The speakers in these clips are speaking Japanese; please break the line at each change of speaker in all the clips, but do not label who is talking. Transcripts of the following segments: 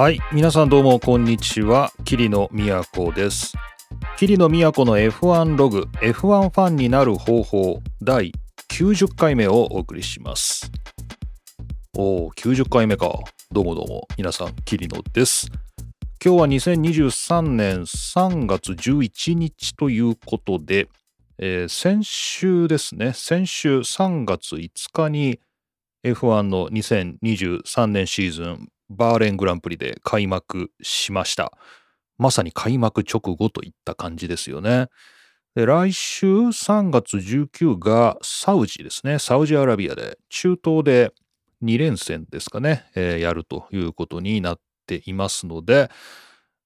はい。皆さんどうもこんにちは。桐野都です。桐野都の F1 ログ F1 ファンになる方法第90回目をお送りします。おお90回目か。どうもどうも。皆さん桐野です。今日は2023年3月11日ということで、えー、先週ですね。先週3月5日に F1 の2023年シーズンバーレングランプリで開幕しました。まさに開幕直後といった感じですよね。で来週3月19がサウジですね。サウジアラビアで中東で2連戦ですかね、えー、やるということになっていますので、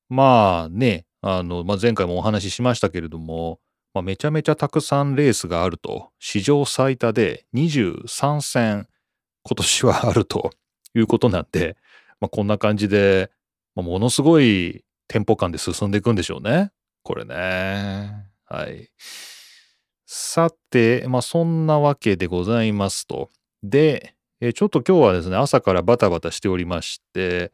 まあね、あの、まあ、前回もお話ししましたけれども、まあ、めちゃめちゃたくさんレースがあると、史上最多で23戦今年はあるということなんで、まあ、こんな感じで、まあ、ものすごいテンポ感で進んでいくんでしょうね。これね。はい。さて、まあ、そんなわけでございますと。で、えちょっと今日はですね、朝からバタバタしておりまして、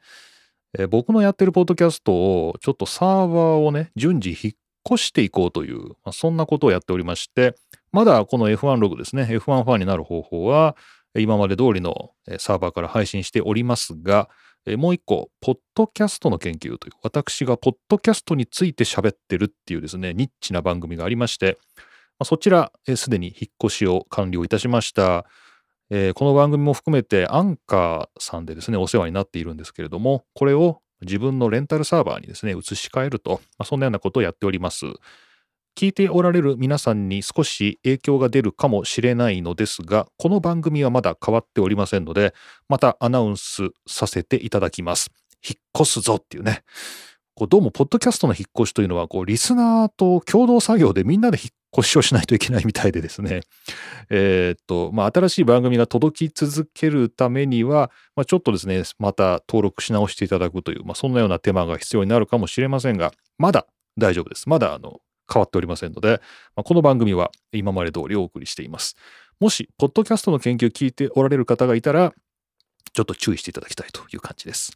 え僕のやってるポッドキャストをちょっとサーバーをね、順次引っ越していこうという、まあ、そんなことをやっておりまして、まだこの F1 ログですね、F1 ファンになる方法は、今まで通りのサーバーから配信しておりますが、もう一個、ポッドキャストの研究という、私がポッドキャストについて喋ってるっていうですね、ニッチな番組がありまして、まあそちら、すでに引っ越しを完了いたしました。えー、この番組も含めてアンカーさんでですね、お世話になっているんですけれども、これを自分のレンタルサーバーにですね、移し替えると、まあ、そんなようなことをやっております。聞いておられる皆さんに少し影響が出るかもしれないのですが、この番組はまだ変わっておりませんので、またアナウンスさせていただきます。引っ越すぞっていうね。こうどうも、ポッドキャストの引っ越しというのは、こう、リスナーと共同作業でみんなで引っ越しをしないといけないみたいでですね。えー、っと、まあ、新しい番組が届き続けるためには、まあ、ちょっとですね、また登録し直していただくという、まあ、そんなような手間が必要になるかもしれませんが、まだ大丈夫です。まだ、あの、変わっておりませんので、まあ、この番組は今まで通りお送りしています。もし、ポッドキャストの研究を聞いておられる方がいたら、ちょっと注意していただきたいという感じです。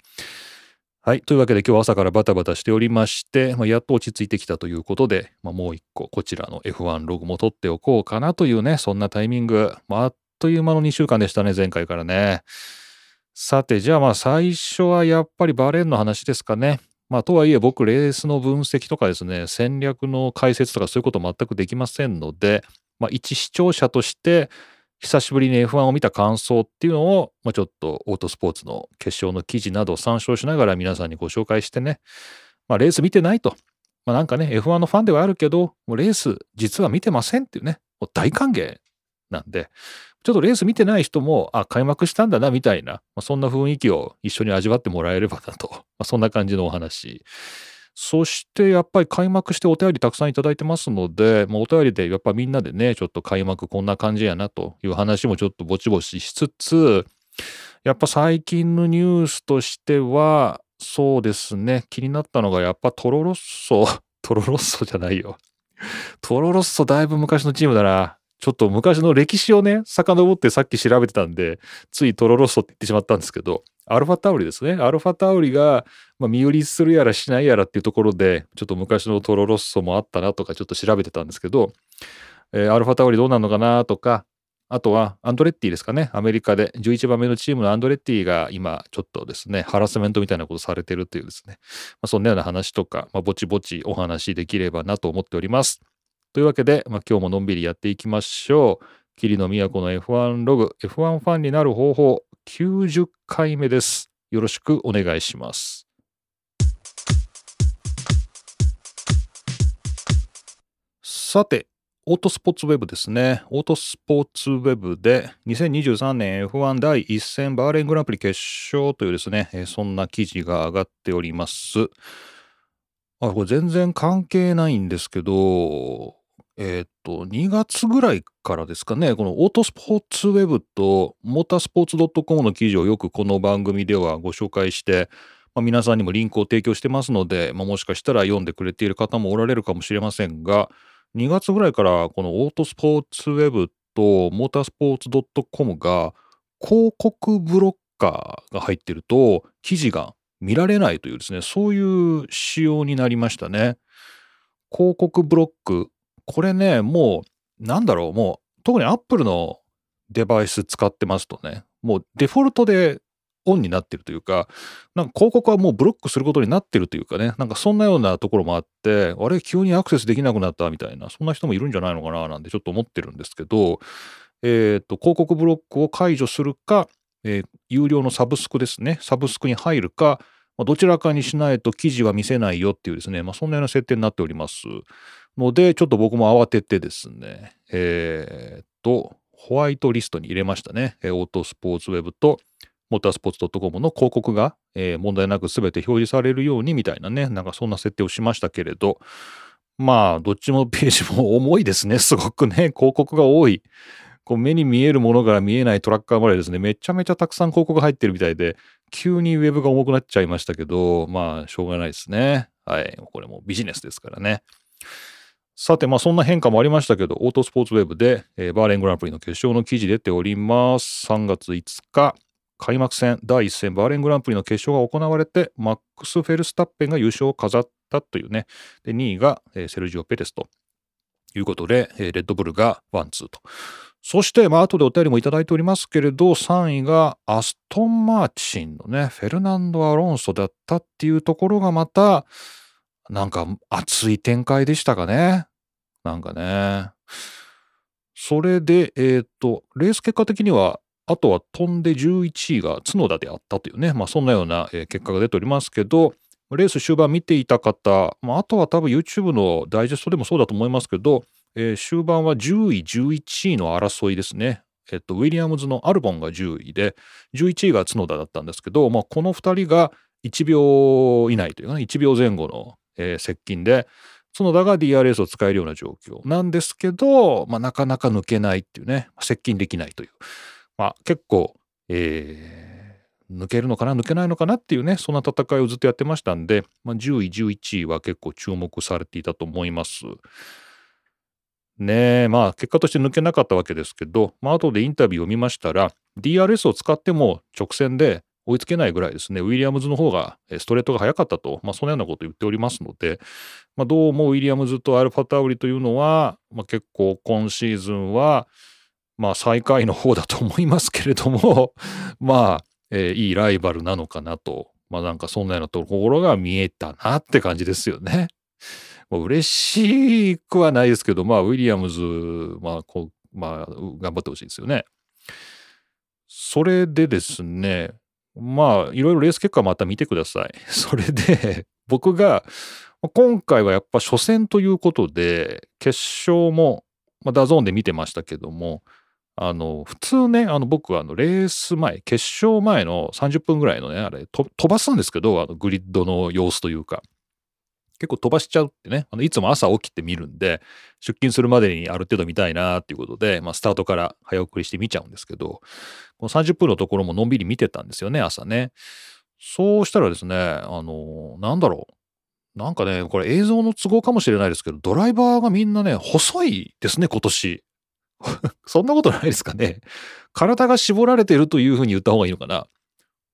はい。というわけで今日は朝からバタバタしておりまして、まあ、やっと落ち着いてきたということで、まあ、もう一個こちらの F1 ログも取っておこうかなというね、そんなタイミング。まあ、あっという間の2週間でしたね、前回からね。さて、じゃあまあ最初はやっぱりバレンの話ですかね。まあ、とはいえ僕、レースの分析とかですね、戦略の解説とかそういうこと全くできませんので、まあ、一視聴者として、久しぶりに F1 を見た感想っていうのを、まあ、ちょっとオートスポーツの決勝の記事などを参照しながら皆さんにご紹介してね、まあ、レース見てないと。まあ、なんかね、F1 のファンではあるけど、もうレース実は見てませんっていうね、もう大歓迎なんで、ちょっとレース見てない人も、あ、開幕したんだな、みたいな、まあ、そんな雰囲気を一緒に味わってもらえればなと、まあ、そんな感じのお話。そしてやっぱり開幕してお便りたくさんいただいてますので、まあ、お便りでやっぱみんなでね、ちょっと開幕こんな感じやなという話もちょっとぼちぼちしつつ、やっぱ最近のニュースとしては、そうですね、気になったのがやっぱトロロッソ、トロロッソじゃないよ。トロロッソだいぶ昔のチームだな。ちょっと昔の歴史をね、遡ってさっき調べてたんで、ついトロロッソって言ってしまったんですけど、アルファタウリですね。アルファタウリが、まあ、身売りするやらしないやらっていうところで、ちょっと昔のトロロッソもあったなとかちょっと調べてたんですけど、えー、アルファタウリどうなのかなとか、あとはアンドレッティですかね。アメリカで11番目のチームのアンドレッティが今ちょっとですね、ハラスメントみたいなことされてるというですね、まあ、そんなような話とか、まあ、ぼちぼちお話できればなと思っております。というわけで、まあ、今日ものんびりやっていきましょう。桐野都の F1 ログ、F1 ファンになる方法、90回目です。よろしくお願いします。さて、オートスポーツウェブですね。オートスポーツウェブで2023年 F1 第1戦バーレングランプリ決勝というですね、そんな記事が上がっております。あ、これ全然関係ないんですけど、えっと、2月ぐらいからですかね、このオートスポーツウェブとモータースポーツ .com の記事をよくこの番組ではご紹介して、まあ、皆さんにもリンクを提供してますので、まあ、もしかしたら読んでくれている方もおられるかもしれませんが、2月ぐらいからこのオートスポーツウェブとモータースポーツ .com が広告ブロッカーが入ってると記事が見られないというですね、そういう仕様になりましたね。広告ブロック。これね、もう、なんだろう、もう、特に Apple のデバイス使ってますとね、もうデフォルトでオンになってるというか、なんか広告はもうブロックすることになってるというかね、なんかそんなようなところもあって、あれ、急にアクセスできなくなったみたいな、そんな人もいるんじゃないのかななんてちょっと思ってるんですけど、えっ、ー、と、広告ブロックを解除するか、えー、有料のサブスクですね、サブスクに入るか、まどちらかにしないと記事は見せないよっていうですね、まあ、そんなような設定になっております。ので、ちょっと僕も慌ててですね、えっ、と、ホワイトリストに入れましたね。オートスポーツウェブとモータースポーツ .com の広告が、えー、問題なく全て表示されるようにみたいなね、なんかそんな設定をしましたけれど、まあ、どっちもページも重いですね。すごくね、広告が多い。こう目に見えるものから見えないトラッカーまでですね、めちゃめちゃたくさん広告入ってるみたいで、急にウェブが重くなっちゃいましたけど、まあ、しょうがないですね。はい。これもビジネスですからね。さて、まあそんな変化もありましたけど、オートスポーツウェブで、えー、バーレングランプリの決勝の記事出ております。3月5日、開幕戦第1戦バーレングランプリの決勝が行われて、マックス・フェルスタッペンが優勝を飾ったというね。で、2位が、えー、セルジオ・ペレスということで、えー、レッドブルがワン、ツーと。そして、まあ、後でお便りもいただいておりますけれど、3位がアストン・マーチンのね、フェルナンド・アロンソだったっていうところがまた、なんか熱い展開でしたかね。なんかね。それで、えっ、ー、と、レース結果的には、あとは飛んで11位が角田であったというね、まあそんなような結果が出ておりますけど、レース終盤見ていた方、まあ、あとは多分 YouTube のダイジェストでもそうだと思いますけど、えー、終盤は10位、11位の争いですね。えっと、ウィリアムズのアルボンが10位で、11位が角田だったんですけど、まあ、この2人が1秒以内というかね、1秒前後の、えー、接近で、角田が DRS を使えるような状況なんですけど、まあ、なかなか抜けないっていうね、接近できないという。まあ、結構、えー、抜けるのかな抜けないのかなっていうねそんな戦いをずっとやってましたんで、まあ、10位11位は結構注目されていたと思います。ねえ、まあ結果として抜けなかったわけですけど、まあ後でインタビューを見ましたら、DRS を使っても直線で追いつけないぐらいですね、ウィリアムズの方がストレートが速かったと、まあそのようなことを言っておりますので、まあどうもウィリアムズとアルファタウリというのは、まあ結構今シーズンは、まあ最下位の方だと思いますけれども、まあ、えー、いいライバルなのかなと、まあなんかそんなようなところが見えたなって感じですよね。嬉しくはないですけど、まあ、ウィリアムズ、まあ、こう、まあ、頑張ってほしいですよね。それでですね、まあ、いろいろレース結果また見てください。それで、僕が、今回はやっぱ初戦ということで、決勝も、まあ、ダゾーンで見てましたけども、あの、普通ね、あの、僕はあの、レース前、決勝前の30分ぐらいのね、あれ、飛ばすんですけど、あの、グリッドの様子というか、結構飛ばしちゃうってね、あのいつも朝起きて見るんで、出勤するまでにある程度見たいなっていうことで、まあ、スタートから早送りして見ちゃうんですけど、この30分のところものんびり見てたんですよね、朝ね。そうしたらですね、あの、なんだろう。なんかね、これ映像の都合かもしれないですけど、ドライバーがみんなね、細いですね、今年。そんなことないですかね。体が絞られてるというふうに言った方がいいのかな。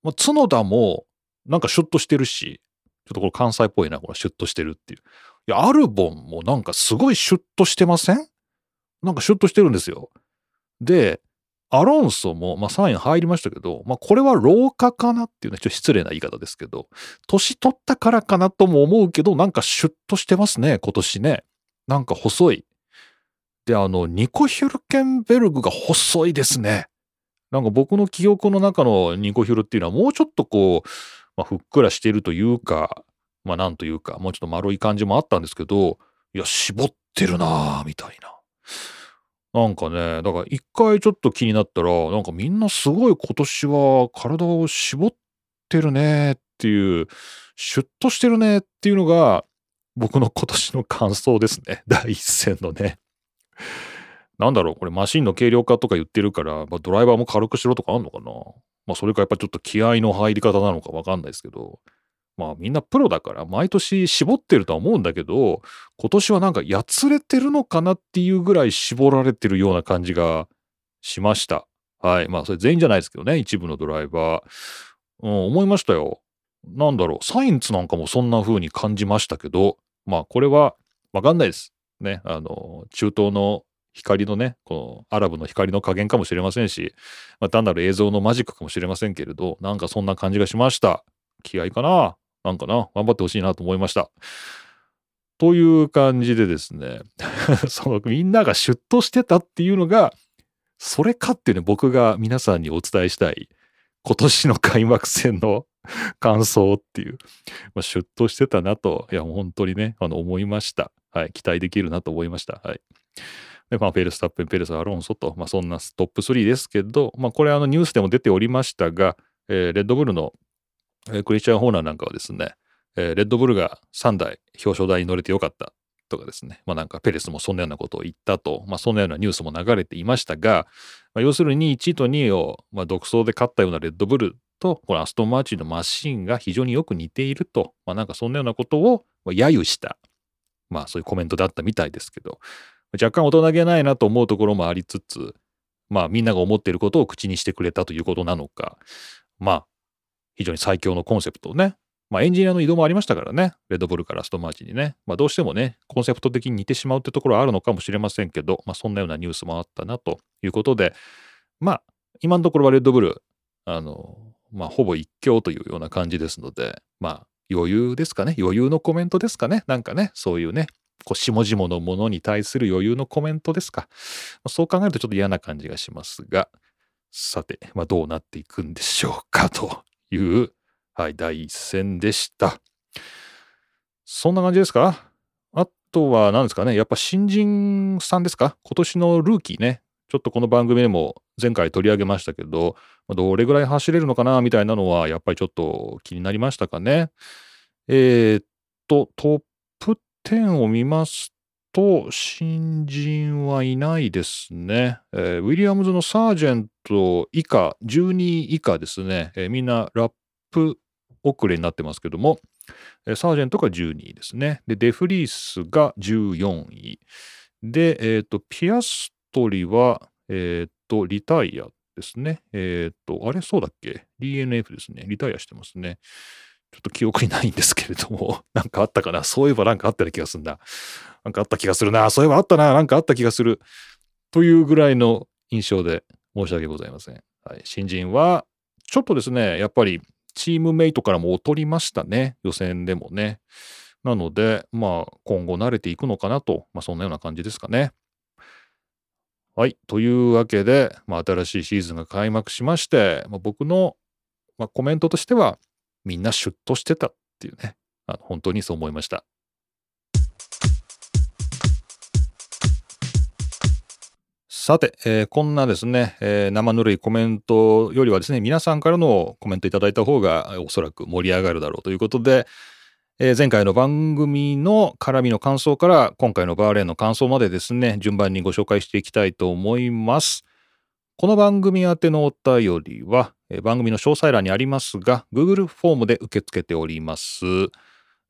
まあ、角田も、なんかシュッとしてるし、ちょっとこれ関西っぽいな、これシュッとしてるっていう。いや、アルボンもなんかすごいシュッとしてません？なんかシュッとしてるんですよ。で、アロンソも、まあ、3位入りましたけど、まあ、これは老化かなっていうね、ちょっと失礼な言い方ですけど、年取ったからかなとも思うけど、なんかシュッとしてますね、今年ね。なんか細い。で、あの、ニコ・ヒュルケンベルグが細いですね。なんか僕の記憶の中のニコ・ヒュルっていうのはもうちょっとこう、まあ、ふっくらしてるというか、まあなんというか、もうちょっと丸い感じもあったんですけど、いや、絞ってるなぁ、みたいな。なんかね、だから一回ちょっと気になったら、なんかみんなすごい今年は体を絞ってるねっていう、シュッとしてるねっていうのが、僕の今年の感想ですね。第一戦のね。なんだろう、これマシンの軽量化とか言ってるから、まあ、ドライバーも軽くしろとかあんのかな？まあそれかやっぱちょっと気合の入り方なのかわかんないですけど、まあみんなプロだから毎年絞ってるとは思うんだけど、今年はなんかやつれてるのかなっていうぐらい絞られてるような感じがしました。はい。まあそれ全員じゃないですけどね、一部のドライバー。うん、思いましたよ。なんだろう、サインツなんかもそんな風に感じましたけど、まあこれはわかんないです。ね、あの、中東の光のね、このアラブの光の加減かもしれませんし、まあ、単なる映像のマジックかもしれませんけれど、なんかそんな感じがしました。気合かな？なんかな？頑張ってほしいなと思いました。という感じでですね、そのみんながシュッとしてたっていうのが、それかっていうね、僕が皆さんにお伝えしたい、今年の開幕戦の 感想っていう、まあ、シュッとしてたなと、いや、もう本当にね、あの、思いました。はい、期待できるなと思いました。はい。で、まあ、フェルスタッペン、ペレス、アロンソと、まあ、そんなトップ3ですけど、まあ、これ、あの、ニュースでも出ておりましたが、えー、レッドブルの、えー、クリスチャン・ホーナーなんかはですね、えー、レッドブルが3台表彰台に乗れてよかったとかですね、まあ、なんかペレスもそんなようなことを言ったと、まあ、そんなようなニュースも流れていましたが、まあ、要するに1位と2位を、まあ、独走で勝ったようなレッドブルと、このアストンマーチンのマシンが非常によく似ていると、まあ、なんかそんなようなことを揶揄した、まあそういうコメントだったみたいですけど、若干大人げないなと思うところもありつつ、まあみんなが思っていることを口にしてくれたということなのか、まあ非常に最強のコンセプトをね、まあエンジニアの移動もありましたからね、レッドブルからストマーチにね、まあどうしてもね、コンセプト的に似てしまうってところはあるのかもしれませんけど、まあそんなようなニュースもあったなということで、まあ今のところはレッドブル、あの、まあほぼ一強というような感じですので、まあ余裕ですかね。余裕のコメントですかね。なんかね、そういうね、こう下々のものに対する余裕のコメントですか。そう考えるとちょっと嫌な感じがしますが、さて、まあ、どうなっていくんでしょうかという、はい、第一戦でした。そんな感じですか？あとは何ですかね？やっぱ新人さんですか？今年のルーキーね。ちょっとこの番組でも前回取り上げましたけど、どれぐらい走れるのかなみたいなのはやっぱりちょっと気になりましたかね？えー、っと、トップ10を見ますと、新人はいないですね。えー、ウィリアムズのサージェント以下、12位以下ですね。えー、みんなラップ遅れになってますけども、えー、サージェントが12位ですね。で、デフリースが14位。で、えっ、と、ピアストリは、えっ、と、リタイアですね。えっ、と、あれ？そうだっけ ?DNF ですね。リタイアしてますね。ちょっと記憶にないんですけれども、なんかあったかな？そういえばなんかあったような気がするな。なんかあった気がするな。そういえばあったな。なんかあった気がする。というぐらいの印象で申し訳ございません。はい、新人は、ちょっとですね、やっぱりチームメイトからも劣りましたね。予選でもね。なので、まあ、今後慣れていくのかなと、まあ、そんなような感じですかね。はい。というわけで、まあ、新しいシーズンが開幕しまして、まあ、僕の、まあ、コメントとしては、みんなシュッとしてたっていうね、あの本当にそう思いました。さて、えー、こんなですね、えー、生ぬるいコメントよりはですね、皆さんからのコメントいただいた方がおそらく盛り上がるだろうということで、えー、前回の番組の絡みの感想から今回のバーレーンの感想までですね、順番にご紹介していきたいと思います。この番組宛てのお便りは、番組の詳細欄にありますが、Google フォームで受け付けております。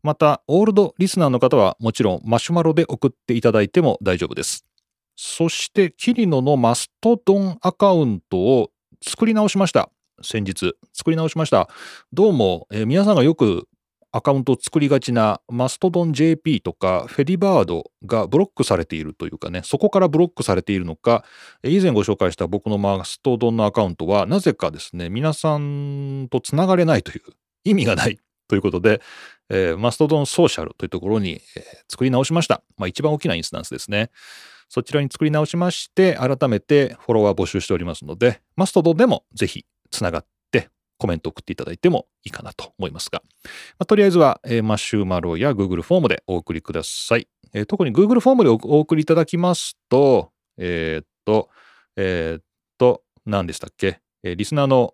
また、オールドリスナーの方はもちろんマシュマロで送っていただいても大丈夫です。そして、キリノのマストドンアカウントを作り直しました。先日、作り直しました。どうも、えー、皆さんがよくアカウントを作りがちなマストドン JP とかフェディバードがブロックされているというかね、そこからブロックされているのか、以前ご紹介した僕のマストドンのアカウントはなぜかですね、皆さんとつながれないという意味がないということで、えー、マストドンソーシャルというところに、えー、作り直しました。まあ一番大きなインスタンスですね。そちらに作り直しまして、改めてフォロワー募集しておりますので、マストドンでもぜひつながってコメント送っていただいてもいいかなと思いますが、まあ、とりあえずは、えー、マシューマロや Google フォームでお送りください。えー、特に Google フォームでお送りいただきますと、えー、っと、えー、っと、何でしたっけ、えー、リスナーの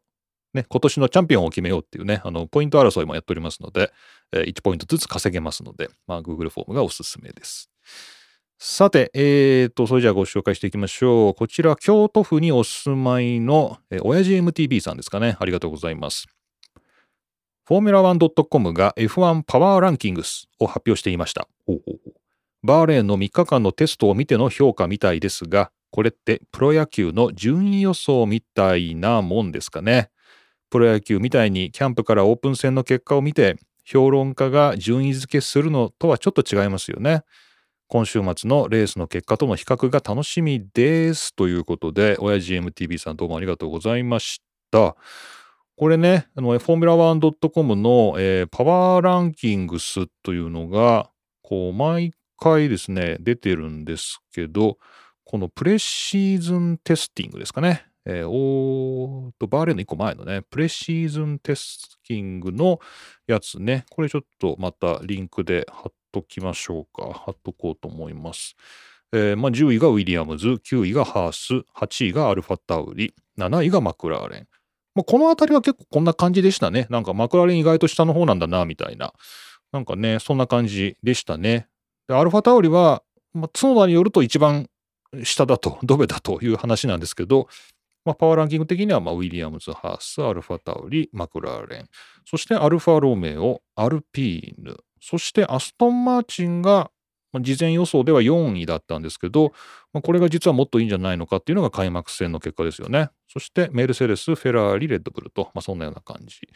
ね、今年のチャンピオンを決めようっていうね、あの、ポイント争いもやっておりますので、えー、1ポイントずつ稼げますので、まあ、Google フォームがおすすめです。さて、えーと、それじゃあご紹介していきましょう。こちら、京都府にお住まいの、えー、親父 MTV さんですかね。ありがとうございます。フォーミュラ 1.com が F1 パワーランキングスを発表していました。ほうほうバーレーンの3日間のテストを見ての評価みたいですが、これってプロ野球の順位予想みたいなもんですかね。プロ野球みたいにキャンプからオープン戦の結果を見て評論家が順位付けするのとはちょっと違いますよね。今週末のレースの結果との比較が楽しみですということで、親父 MTV さんどうもありがとうございました。これね、あのフォーミュラ 1.com の、えー、パワーランキングスというのが、こう、毎回ですね、出てるんですけど、このプレシーズンテスティングですかね。えー、おーと、バーレーンの1個前のね、プレシーズンテスティングのやつね、これちょっとまたリンクで貼っときましょうか。貼っとこうと思います。えー、まあ、10位がウィリアムズ、9位がハース、8位がアルファタウリ、7位がマクラーレン。まあ、この辺りは結構こんな感じでしたね。なんかマクラーレン意外と下の方なんだな、みたいな。なんかね、そんな感じでしたね。で、アルファタウリは、まあ、角田によると一番下だと、ドベだという話なんですけど、まあ、パワーランキング的には、まあ、ウィリアムズ、ハース、アルファタウリ、マクラーレン、そしてアルファロメオ、アルピーヌ、そしてアストンマーチンが、まあ、事前予想では4位だったんですけど、まあ、これが実はもっといいんじゃないのかっていうのが開幕戦の結果ですよね。そしてメルセデス、フェラーリ、レッドブルと、まあ、そんなような感じ。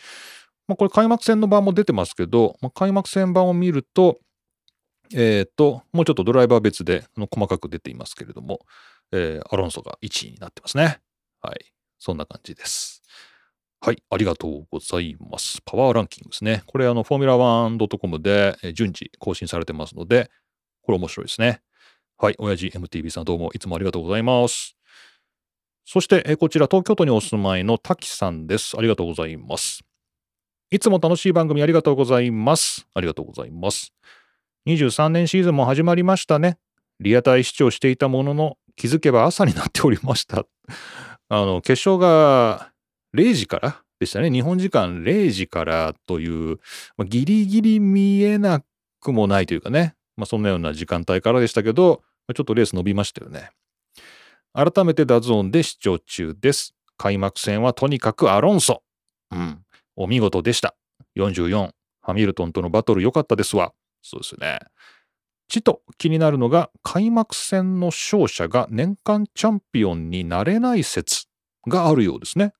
まあ、これ開幕戦の版も出てますけど、まあ、開幕戦版を見ると、えっ、と、もうちょっとドライバー別での細かく出ていますけれども、えー、アロンソが1位になってますね。はい。そんな感じです。はい。ありがとうございます。パワーランキングですね。これ、あの、フォーミュラ 1.com で順次更新されてますので、これ面白いですね。はい。親父 MTV さんどうもいつもありがとうございます。そして、こちら東京都にお住まいの滝さんです。ありがとうございます。いつも楽しい番組ありがとうございます。ありがとうございます。23年シーズンも始まりましたね。リアタイ視聴していたものの、気づけば朝になっておりました。あの、決勝が0時からでしたね。日本時間0時からという、まあ、ギリギリ見えなくもないというかね。まあ、そんなような時間帯からでしたけど、ちょっとレース伸びましたよね。改めてダゾーンで視聴中です。開幕戦はとにかくアロンソ。うん。お見事でした。44。ハミルトンとのバトル良かったですわ。そうですね。ちと気になるのが開幕戦の勝者が年間チャンピオンになれない説があるようですね。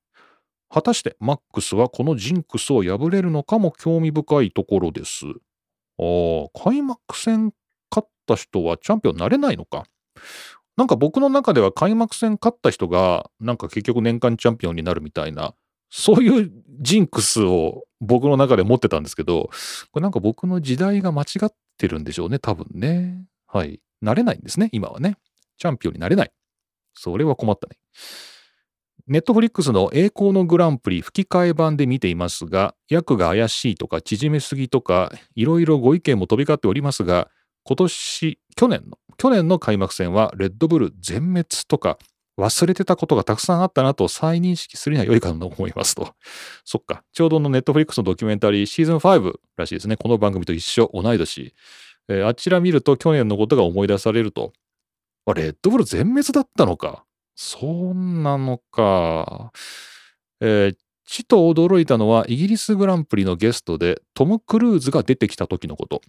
果たしてマックスはこのジンクスを破れるのかも興味深いところです。ああ、開幕戦勝った人はチャンピオンになれないのか。なんか僕の中では開幕戦勝った人がなんか結局年間チャンピオンになるみたいなそういうジンクスを僕の中で持ってたんですけど、これなんか僕の時代が間違ってるんでしょうね、多分ね。はい。なれないんですね、今はね。チャンピオンになれない。それは困ったね。ネットフリックスの栄光のグランプリ吹き替え版で見ていますが、役が怪しいとか縮めすぎとか、いろいろご意見も飛び交っておりますが、今年、去年の、去年の開幕戦はレッドブル全滅とか、忘れてたことがたくさんあったなと再認識するには良いかと思いますと。そっか。ちょうどのネットフリックスのドキュメンタリーシーズン5らしいですね。この番組と一緒、同い年。えー、あちら見ると去年のことが思い出されると。あ、レッドブル全滅だったのか。そんなのか。えー、ちと驚いたのはイギリスグランプリのゲストでトム・クルーズが出てきた時のこと。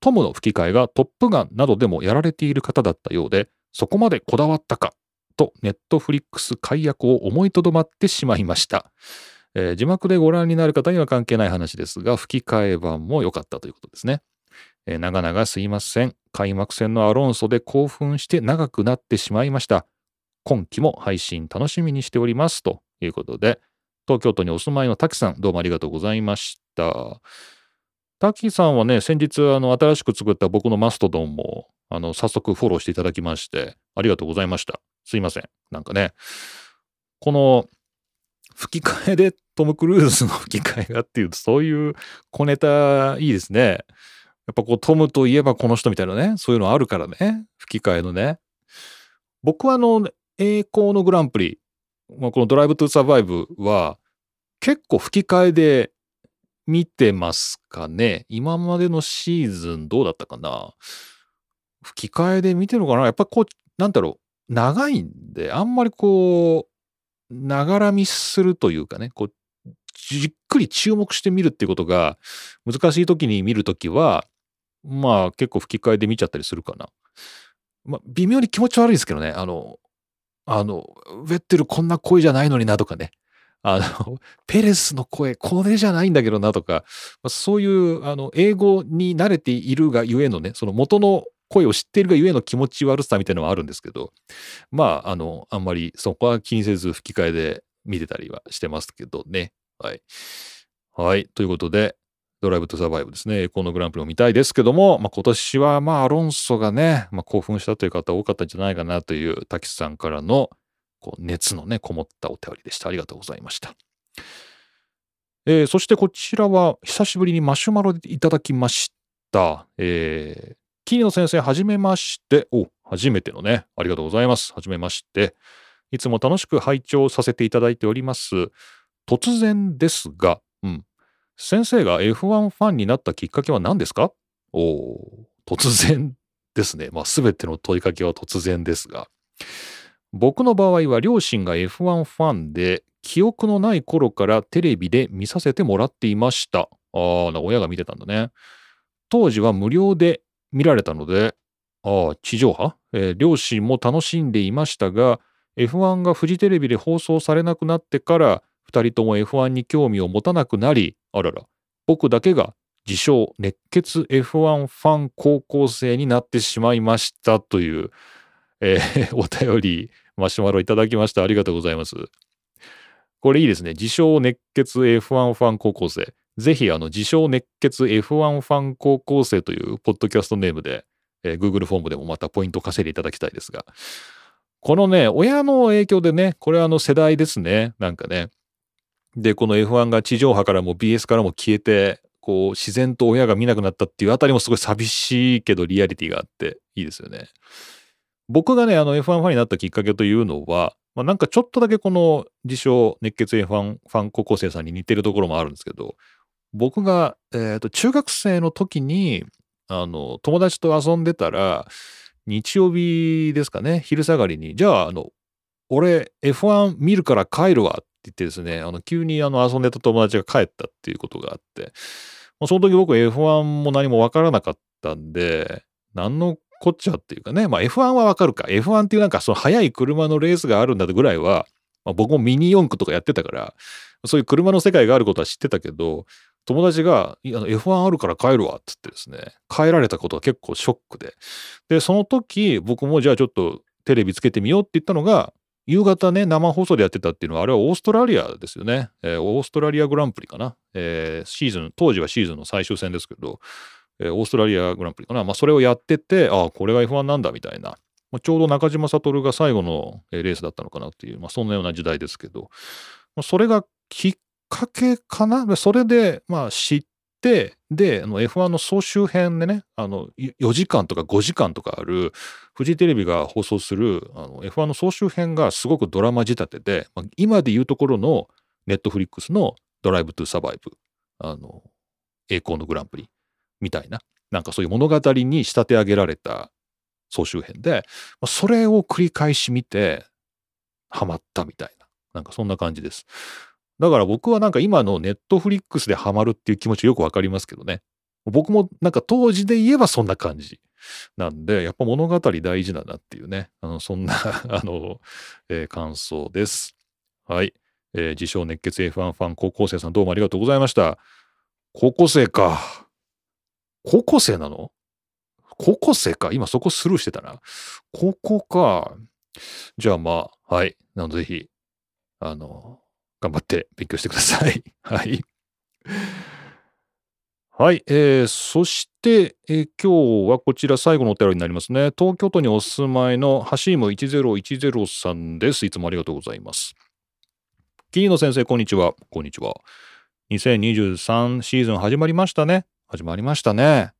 トムの吹き替えがトップガンなどでもやられている方だったようで、そこまでこだわったかとネットフリックス解約を思いとどまってしまいました。えー、字幕でご覧になる方には関係ない話ですが、吹き替え版も良かったということですね。えー、長々すいません。開幕戦のアロンソで興奮して長くなってしまいました。今期も配信楽しみにしております。ということで、東京都にお住まいの滝さん、どうもありがとうございました。滝さんはね、先日、あの、新しく作った僕のマストドンも、あの、早速フォローしていただきまして、ありがとうございました。すいません。なんかね、この吹き替えでトム・クルーズの吹き替えがっていうと、そういう小ネタいいですね。やっぱこうトムといえばこの人みたいなね、そういうのあるからね、吹き替えのね。僕はあの、栄光のグランプリ、まあ、このドライブ・トゥ・サバイブは結構吹き替えで見てますかね。今までのシーズンどうだったかな。吹き替えで見てるのかなやっぱこう、なんだろう。長いんで、あんまりこう、ながら見するというかね、こう、じっくり注目して見るっていうことが難しい時に見るときは、まあ結構吹き替えで見ちゃったりするかな。まあ微妙に気持ち悪いですけどね、あの、あの、ウェッテルこんな声じゃないのになとかね。あの、ペレスの声、これじゃないんだけどなとかま、そういう、あの、英語に慣れているがゆえのね、その元の声を知っているがゆえの気持ち悪さみたいなのはあるんですけど、まあ、あの、あんまりそこは気にせず吹き替えで見てたりはしてますけどね。はい。はい。ということで、ドライブとサバイブですね。エコーのグランプリを見たいですけども、まあ、今年はまあアロンソがね、まあ、興奮したという方多かったんじゃないかなという滝さんからのこう熱のね、こもったお便りでした。ありがとうございました。えー、そしてこちらは久しぶりにマシュマロでいただきました。えー、桐野先生、はじめまして。お、初めてのね、ありがとうございます。はじめまして。いつも楽しく拝聴させていただいております。突然ですが、先生が F1 ファンになったきっかけは何ですか？お突然ですね。まあ、すべての問いかけは突然ですが。僕の場合は両親が F1 ファンで、記憶のない頃からテレビで見させてもらっていました。ああ、親が見てたんだね。当時は無料で見られたので、ああ、地上波、えー、両親も楽しんでいましたが、F1 がフジテレビで放送されなくなってから、2人とも F1 に興味を持たなくなり、あらら、僕だけが自称熱血 F1 ファン高校生になってしまいましたという、えー、お便り、マシュマロいただきました。ありがとうございます。これいいですね。自称熱血 F1 ファン高校生。ぜひ、あの、自称熱血 F1 ファン高校生というポッドキャストネームで、えー、Google フォームでもまたポイント稼いでいただきたいですが、このね、親の影響でね、これはあの世代ですね。なんかね、で、この F1 が地上波からも BS からも消えて、こう、自然と親が見なくなったっていうあたりもすごい寂しいけどリアリティがあっていいですよね。僕がね、あの F1 ファンになったきっかけというのは、まあ、なんかちょっとだけこの自称熱血 F1 ファン高校生さんに似てるところもあるんですけど、僕が、えー、と中学生の時に、あの、友達と遊んでたら、日曜日ですかね、昼下がりに、じゃあ、あの、俺 F1 見るから帰るわっ言ってですね、あの、急にあの、遊んでた友達が帰ったっていうことがあって、まあその時僕 F1 も何もわからなかったんで、何のこっちゃっていうかね、まあ F1 はわかるか。F1 っていうなんかその速い車のレースがあるんだぐらいは、まあ、僕もミニ四駆とかやってたから、そういう車の世界があることは知ってたけど、友達が、あの F1 あるから帰るわっつってですね、帰られたことは結構ショックで。で、その時僕もじゃあちょっとテレビつけてみようって言ったのが、夕方ね、生放送でやってたっていうのは、あれはオーストラリアですよね。えー、オーストラリアグランプリかな。えー、シーズン、当時はシーズンの最終戦ですけど、えー、オーストラリアグランプリかな。まあ、それをやってて、ああ、これが F1 なんだみたいな。まあ、ちょうど中島悟が最後のレースだったのかなっていう、まあ、そんなような時代ですけど、まあ、それがきっかけかな？それで、まあ、知っ、で、F1 の総集編でね、あの4時間とか5時間とかある、フジテレビが放送するあの F1 の総集編がすごくドラマ仕立てで、まあ、今で言うところのネットフリックスのドライブトゥサバイブ、あの、栄光のグランプリみたいな、なんかそういう物語に仕立て上げられた総集編で、まあ、それを繰り返し見て、ハマったみたいな、なんかそんな感じです。だから僕はなんか今のネットフリックスでハマるっていう気持ちよくわかりますけどね。僕もなんか当時で言えばそんな感じ。なんで、やっぱ物語大事だなっていうね。あの、そんな あの、えー、感想です。はい。えー、自称熱血 F1 ファン高校生さんどうもありがとうございました。高校生か。高校生なの？高校生か？今そこスルーしてたな。高校か。じゃあまあ、はい。なのぜひ、あの、頑張って勉強してください。はい。はい、えー、そして、えー、今日はこちら最後のお便りになりますね。東京都にお住まいのハシーム1010さんです。いつもありがとうございます。桐野先生、こんにちは。こんにちは。2023シーズン始まりましたね。始まりましたね。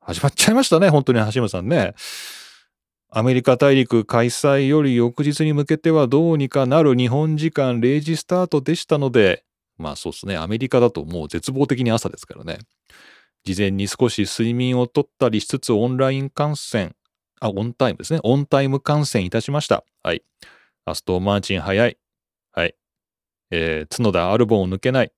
始まっちゃいましたね。本当に橋本さんね。アメリカ大陸開催より翌日に向けてはどうにかなる日本時間0時スタートでしたので、まあそうですね、アメリカだともう絶望的に朝ですからね。事前に少し睡眠をとったりしつつオンライン観戦、あ、オンタイムですね。オンタイム観戦いたしました。はい。アストーマーチン早い。はい。えー、角田アルボンを抜けない。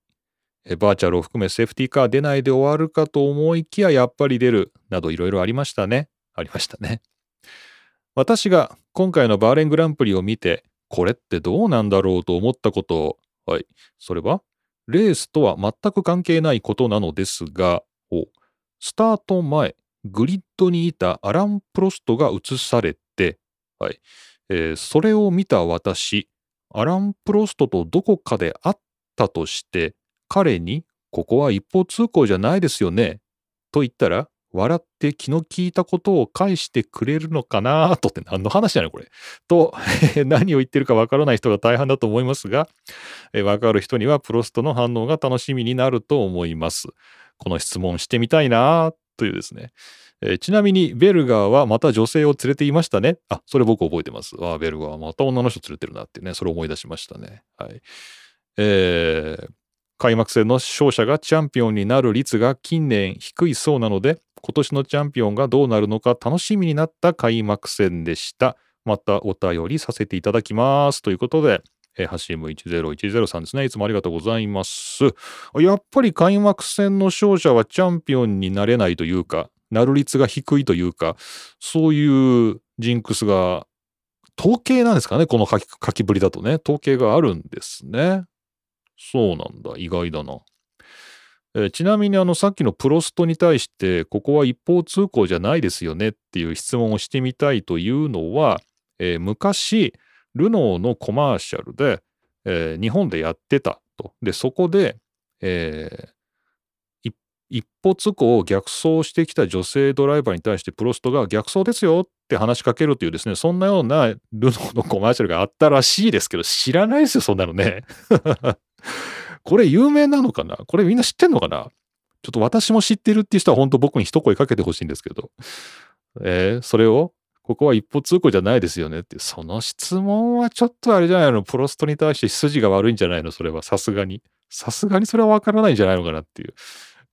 バーチャルを含めセーフティーカー出ないで終わるかと思いきややっぱり出る。などいろいろありましたね。ありましたね。私が今回のバーレングランプリを見て、これってどうなんだろうと思ったことをはい。それは、レースとは全く関係ないことなのですが、スタート前、グリッドにいたアラン・プロストが映されて、はいえー、それを見た私、アラン・プロストとどこかで会ったとして、彼に、ここは一方通行じゃないですよね、と言ったら、笑って気の利いたことを返してくれるのかなとって何の話なのこれ。と、何を言ってるかわからない人が大半だと思いますが、わかる人にはプロストの反応が楽しみになると思います。この質問してみたいなというですね。ちなみに、ベルガーはまた女性を連れていましたね。あ、それ僕覚えてます。あ、ベルガーはまた女の人連れてるなってね、それ思い出しましたね。はい。えー、開幕戦の勝者がチャンピオンになる率が近年低いそうなので、今年のチャンピオンがどうなるのか楽しみになった開幕戦でした。またお便りさせていただきます。ということで、えー、ハシム1010さんですね。いつもありがとうございます。やっぱり開幕戦の勝者はチャンピオンになれないというか、なる率が低いというか、そういうジンクスが、統計なんですかねこの書き書きぶりだとね。統計があるんですね。そうなんだ。意外だな。えー、ちなみにあのさっきのプロストに対してここは一方通行じゃないですよねっていう質問をしてみたいというのは、えー、昔ルノーのコマーシャルで、えー、日本でやってたと。で、そこで、え、一歩通行を逆走してきた女性ドライバーに対してプロストが逆走ですよって話しかけるというですね、そんなようなルノーのコマーシャルがあったらしいですけど、知らないですよ、そんなのね。これ有名なのかな？これみんな知ってんのかな？ちょっと私も知ってるっていう人は本当僕に一声かけてほしいんですけど。えー、それをここは一歩通行じゃないですよねって、その質問はちょっとあれじゃないの、プロストに対して筋が悪いんじゃないの、それはさすがに。さすがにそれはわからないんじゃないのかなっていう。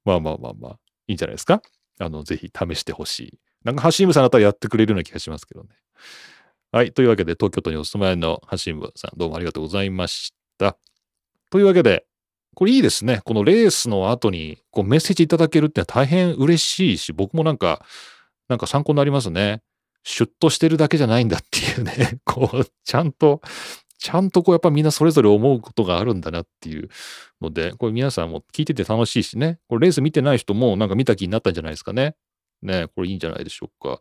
まあまあまあまあ、いいんじゃないですか？あの、ぜひ試してほしい。なんかハシームさんだったらやってくれるような気がしますけどね。はい。というわけで、東京都にお住まいのハシームさん、どうもありがとうございました。というわけで、これいいですね。このレースの後にこうメッセージいただけるって大変嬉しいし、僕もなんか、なんか参考になりますね。シュッとしてるだけじゃないんだっていうね、こう、ちゃんと、ちゃんとこうやっぱみんなそれぞれ思うことがあるんだなっていうので、これ皆さんも聞いてて楽しいしね、これレース見てない人もなんか見た気になったんじゃないですかね。ね、これいいんじゃないでしょうか。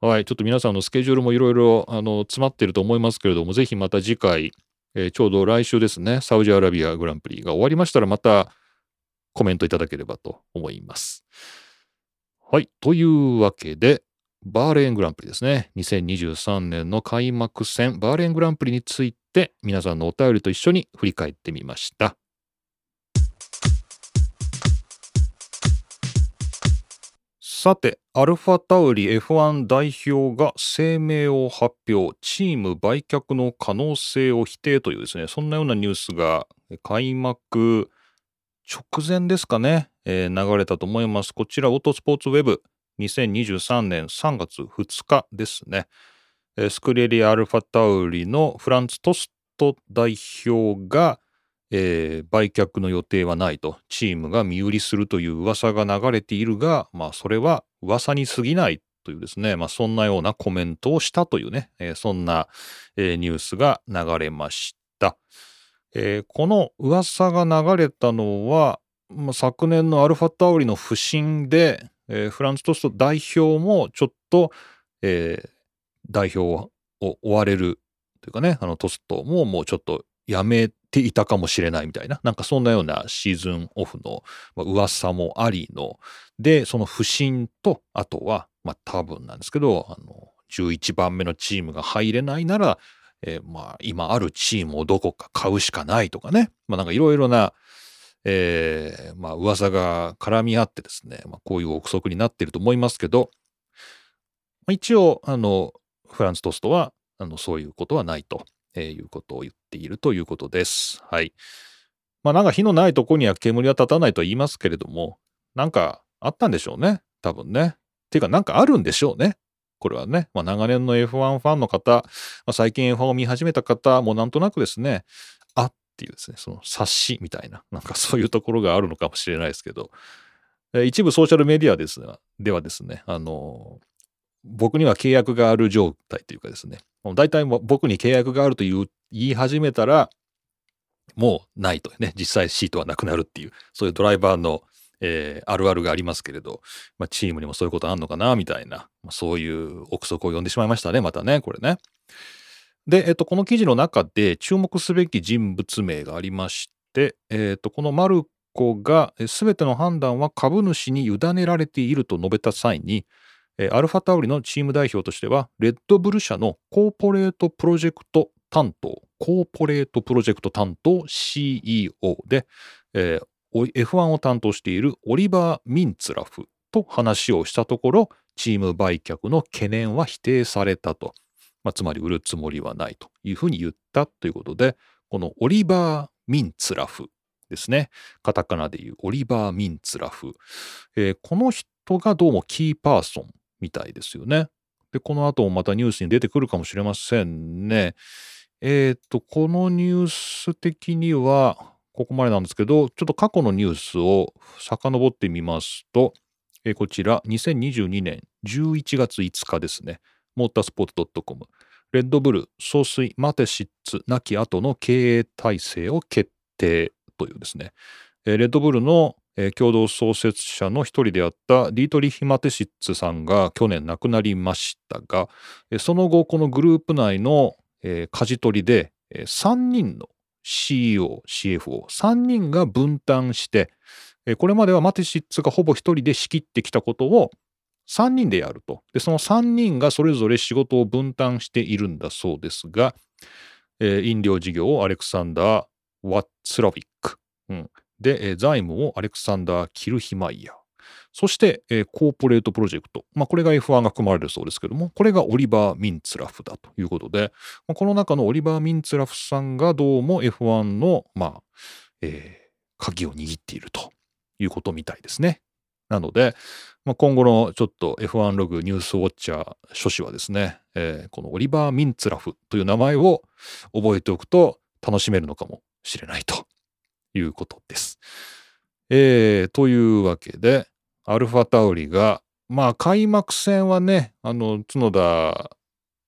はい、ちょっと皆さんのスケジュールもいろいろあの詰まってると思いますけれども、ぜひまた次回、えー、ちょうど来週ですね、サウジアラビアグランプリが終わりましたらまたコメントいただければと思います。はい、というわけで、バーレーングランプリですね。2023年の開幕戦、バーレーングランプリについて皆さんのお便りと一緒に振り返ってみました。さて、アルファタウリ F1 代表が声明を発表、チーム売却の可能性を否定というですね、そんなようなニュースが開幕直前ですかね、えー、流れたと思います。こちら、オートスポーツウェブ2023年3月2日ですね。スクレリア・アルファタウリのフランツ・トスト代表が、えー、売却の予定はないと、チームが身売りするという噂が流れているが、まあ、それは噂に過ぎないというですね、まあ、そんなようなコメントをしたというね、えー、そんな、えー、ニュースが流れました。えー、この噂が流れたのは、まあ、昨年のアルファタウリの不振で、えー、フランストスト代表もちょっと、えー、代表を追われるというかね、あのトストももうちょっとやめていたかもしれないみたいな、なんかそんなようなシーズンオフの、まあ、噂もありの、で、その不振と、あとは、まあ多分なんですけど、あの、11番目のチームが入れないなら、えー、まあ今あるチームをどこか買うしかないとかね、まあなんかいろいろな、えー、まあ噂が絡み合ってですね、まあ、こういう憶測になっていると思いますけど、一応、あの、フランストストは、あの、そういうことはないと、えー、いうことを言っているということです。はい。まあなんか火のないとこには煙は立たないと言いますけれども、なんかあったんでしょうね。多分ね。っていうかなんかあるんでしょうね。これはね、まあ、長年の F1 ファンの方、まあ、最近 F1 を見始めた方もなんとなくですね、あっていうですね、その冊子みたいな、なんか そういうところがあるのかもしれないですけど、一部ソーシャルメディアですではですね、あの、僕には契約がある状態というかですね、大体僕に契約があるという言い始めたら、もうないとね、実際シートはなくなるっていう、そういうドライバーの、えー、あるあるがありますけれど、まあ、チームにもそういうことあんのかな、みたいな、まあ、そういう憶測を呼んでしまいましたね、またね、これね。で、えっと、この記事の中で注目すべき人物名がありまして、えっと、このマルコが全ての判断は株主に委ねられていると述べた際に、アルファタウリのチーム代表としては、レッドブル社のコーポレートプロジェクト担当、コーポレートプロジェクト担当 CEO で、えー、F1 を担当しているオリバー・ミンツラフと話をしたところ、チーム売却の懸念は否定されたと。まあ、つまり売るつもりはないというふうに言ったということで、このオリバー・ミンツラフですね。カタカナでいうオリバー・ミンツラフ。えー、この人がどうもキーパーソンみたいですよね。で、この後もまたニュースに出てくるかもしれませんね。えっ、と、このニュース的には、ここまでなんですけど、ちょっと過去のニュースを遡ってみますと、えー、こちら、2022年11月5日ですね。モータースポーツ .com。レッドブル総帥マテシッツ亡き後の経営体制を決定というですね、レッドブルの共同創設者の一人であったディートリヒ・マテシッツさんが去年亡くなりましたが、その後このグループ内の舵取りで3人の CEO、CFO、3人が分担して、これまではマテシッツがほぼ一人で仕切ってきたことを3人でやると。その3人がそれぞれ仕事を分担しているんだそうですが、飲料事業をアレクサンダー・ワッツラビック。うん、で、えー、財務をアレクサンダー・キルヒマイヤー。そして、えー、コーポレートプロジェクト。まあ、これが F1 が組まれるそうですけども、これがオリバー・ミンツラフだということで、まあ、この中のオリバー・ミンツラフさんがどうも F1 の、まあ、えー、鍵を握っているということみたいですね。なので、まあ、今後のちょっと F1 ログニュースウォッチャー書士はですね、えー、このオリバー・ミンツラフという名前を覚えておくと楽しめるのかもしれないということです。えー、というわけで、アルファタウリが、まあ開幕戦はね、あの、角田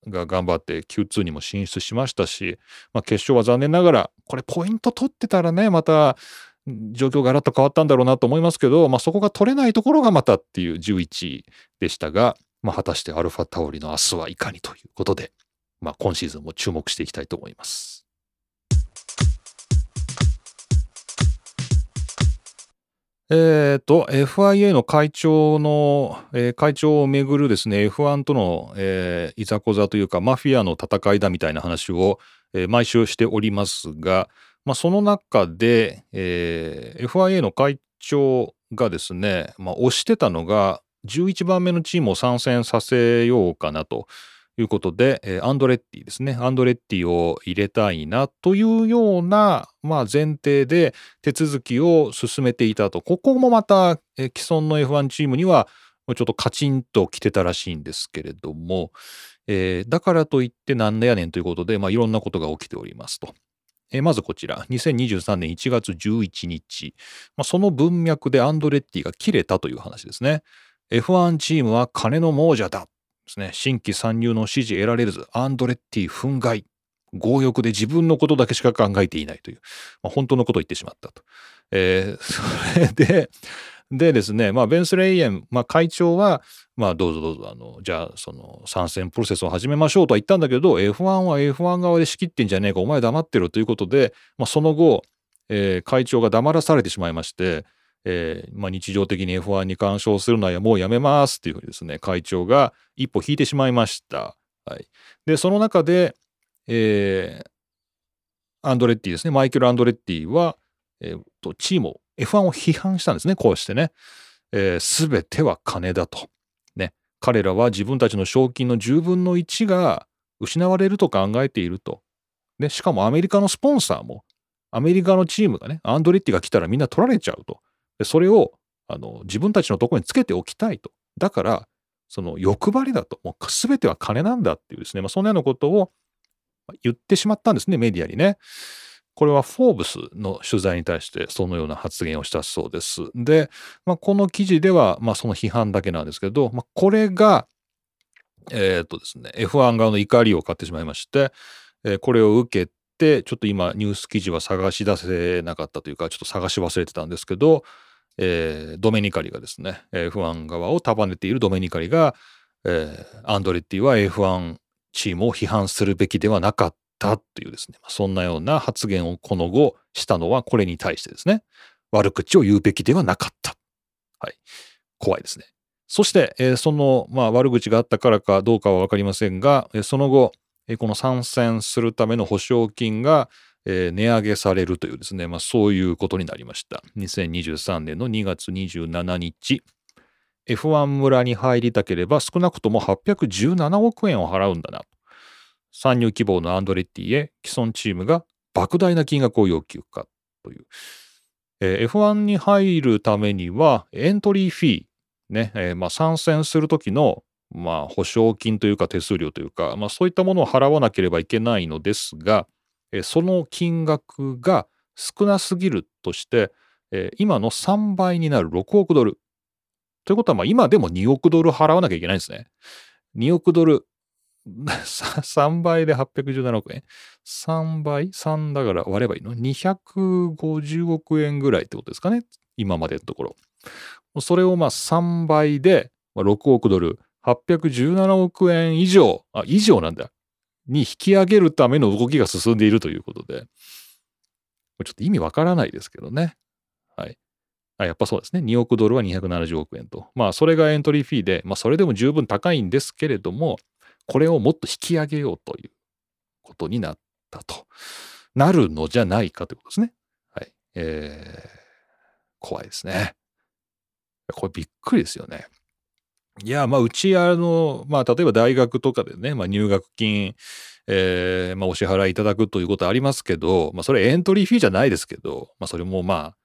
が頑張って Q2 にも進出しましたし、まあ、決勝は残念ながら、これポイント取ってたらね、また状況がガラッと変わったんだろうなと思いますけど、まあ、そこが取れないところがまたっていう11位でしたが、まあ、果たしてアルファタオリの明日はいかにということで、まあ、今シーズンも注目していきたいと思います。え、ー、と、FIA の会長の、えー、会長をめぐるですね、F1 との、えー、いざこざというか、マフィアの戦いだみたいな話を、えー、毎週しておりますが、まあ、その中で、えー、FIA の会長がですね、まあ、推してたのが、11番目のチームを参戦させようかなと。いうことで、えー、アンドレッティですね。アンドレッティを入れたいなというような、まあ、前提で手続きを進めていたと。ここもまた、えー、既存の F1 チームにはちょっとカチンと来てたらしいんですけれども、えー、だからといってなんだやねんということで、まあ、いろんなことが起きておりますと。えー、まずこちら、2023年1月11日、まあ、その文脈でアンドレッティが切れたという話ですね。F1 チームは金の亡者だ。ですね、新規参入の指示得られず、アンドレッティ憤慨。強欲で自分のことだけしか考えていないという、まあ、本当のことを言ってしまったと。えー、それで、でですね、まあ、ベンス・レイエン、まあ、会長は、まあ、どうぞどうぞ、あの、じゃあ、その、参戦プロセスを始めましょうとは言ったんだけど、F1 は F1 側で仕切ってんじゃねえか、お前黙ってろということで、まあ、その後、えー、会長が黙らされてしまいまして、えー、まあ、日常的に F1 に干渉するのはもうやめますっていうふうにですね、会長が一歩引いてしまいました。はい。で、その中で、えー、アンドレッティですね、マイケル・アンドレッティは、えー、とチームを、F1 を批判したんですね、こうしてね。す、え、べ、ては金だと。ね。彼らは自分たちの賞金の10分の1が失われると考えていると。で、しかもアメリカのスポンサーも、アメリカのチームがね、アンドレッティが来たらみんな取られちゃうと。でそれをあの自分たちのところにつけておきたいと。だから、その欲張りだと。もう全ては金なんだっていうですね、まあ、そんなようなことを言ってしまったんですね、メディアにね。これはフォーブスの取材に対してそのような発言をしたそうです。で、まあ、この記事では、まあ、その批判だけなんですけど、まあ、これが、えっ、とですね、F1 側の怒りを買ってしまいまして、えー、これを受けて、ちょっと今ニュース記事は探し出せなかったというか、ちょっと探し忘れてたんですけど、えー、ドメニカリがですね、F1 側を束ねているドメニカリが、えー、アンドレッティは F1 チームを批判するべきではなかったというですね、そんなような発言をこの後したのはこれに対してですね、悪口を言うべきではなかった。はい。怖いですね。そして、えー、その、まあ、悪口があったからかどうかはわかりませんが、えー、その後、この参戦するための保証金が、値上げされるというですね、まあ、そういうことになりました。2023年の2月27日、F1 村に入りたければ少なくとも817億円を払うんだな。参入希望のアンドレッティへ既存チームが莫大な金額を要求かという。F1 に入るためにはエントリーフィー、ね、えー、まあ、参戦する時のまあ、保証金というか手数料というか、まあ、そういったものを払わなければいけないのですが、えその金額が少なすぎるとして、え今の3倍になる6億ドル。ということは、ま、今でも2億ドル払わなきゃいけないんですね。2億ドル。3倍で817億円。3倍 ?3 だから割ればいいの ?250 億円ぐらいってことですかね。今までのところ。それをまあ3倍で6億ドル。817億円以上、あ、以上なんだ。に引き上げるための動きが進んでいるということで、ちょっと意味わからないですけどね。はい。あやっぱそうですね。2億ドルは270億円と。まあ、それがエントリーフィーで、まあ、それでも十分高いんですけれども、これをもっと引き上げようということになったと。なるのじゃないかということですね。はい。えー、怖いですね。これびっくりですよね。いや、まあ、うち、あの、まあ、例えば大学とかでね、まあ、入学金、えー、まあ、お支払いいただくということありますけど、まあ、それエントリーフィーじゃないですけど、まあ、それもまあ、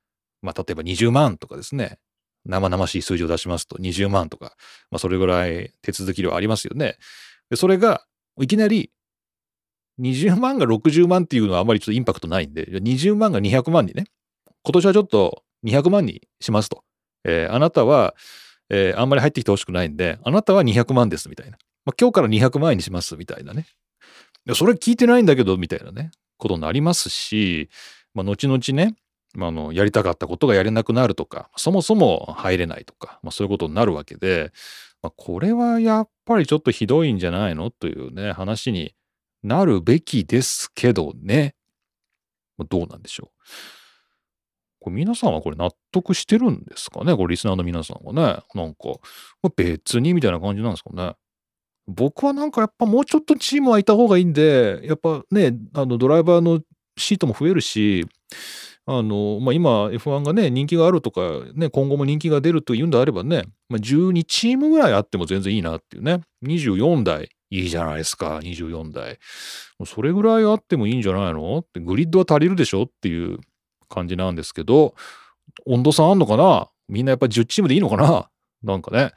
まあ、例えば20万とかですね、生々しい数字を出しますと20万とか、まあ、それぐらい手続き料ありますよね。で、それが、いきなり、20万が60万っていうのはあまりちょっとインパクトないんで、20万が200万にね、今年はちょっと200万にしますと。えー、あなたは、えー、あんまり入ってきてほしくないんで、あなたは200万ですみたいな。まあ、今日から200万円にしますみたいなね。それ聞いてないんだけど、みたいなね、ことになりますし、まあ、後々ね、まあ、のやりたかったことがやれなくなるとか、そもそも入れないとか、まあ、そういうことになるわけで、まあ、これはやっぱりちょっとひどいんじゃないの？というね、話になるべきですけどね。どうなんでしょう。これ皆さんはこれ納得してるんですかね？これリスナーの皆さんはね。なんか、別にみたいな感じなんですかね。僕はなんかやっぱもうちょっとチームはいた方がいいんで、やっぱね、あのドライバーのシートも増えるし、あの、まあ、今 F1 がね、人気があるとか、ね、今後も人気が出るというんであればね、まあ、12チームぐらいあっても全然いいなっていうね。24台いいじゃないですか、24台。それぐらいあってもいいんじゃないの？って、グリッドは足りるでしょ？っていう感じなんですけど、温度差あんのかな？みんなやっぱ10チームでいいのかな？なんかね。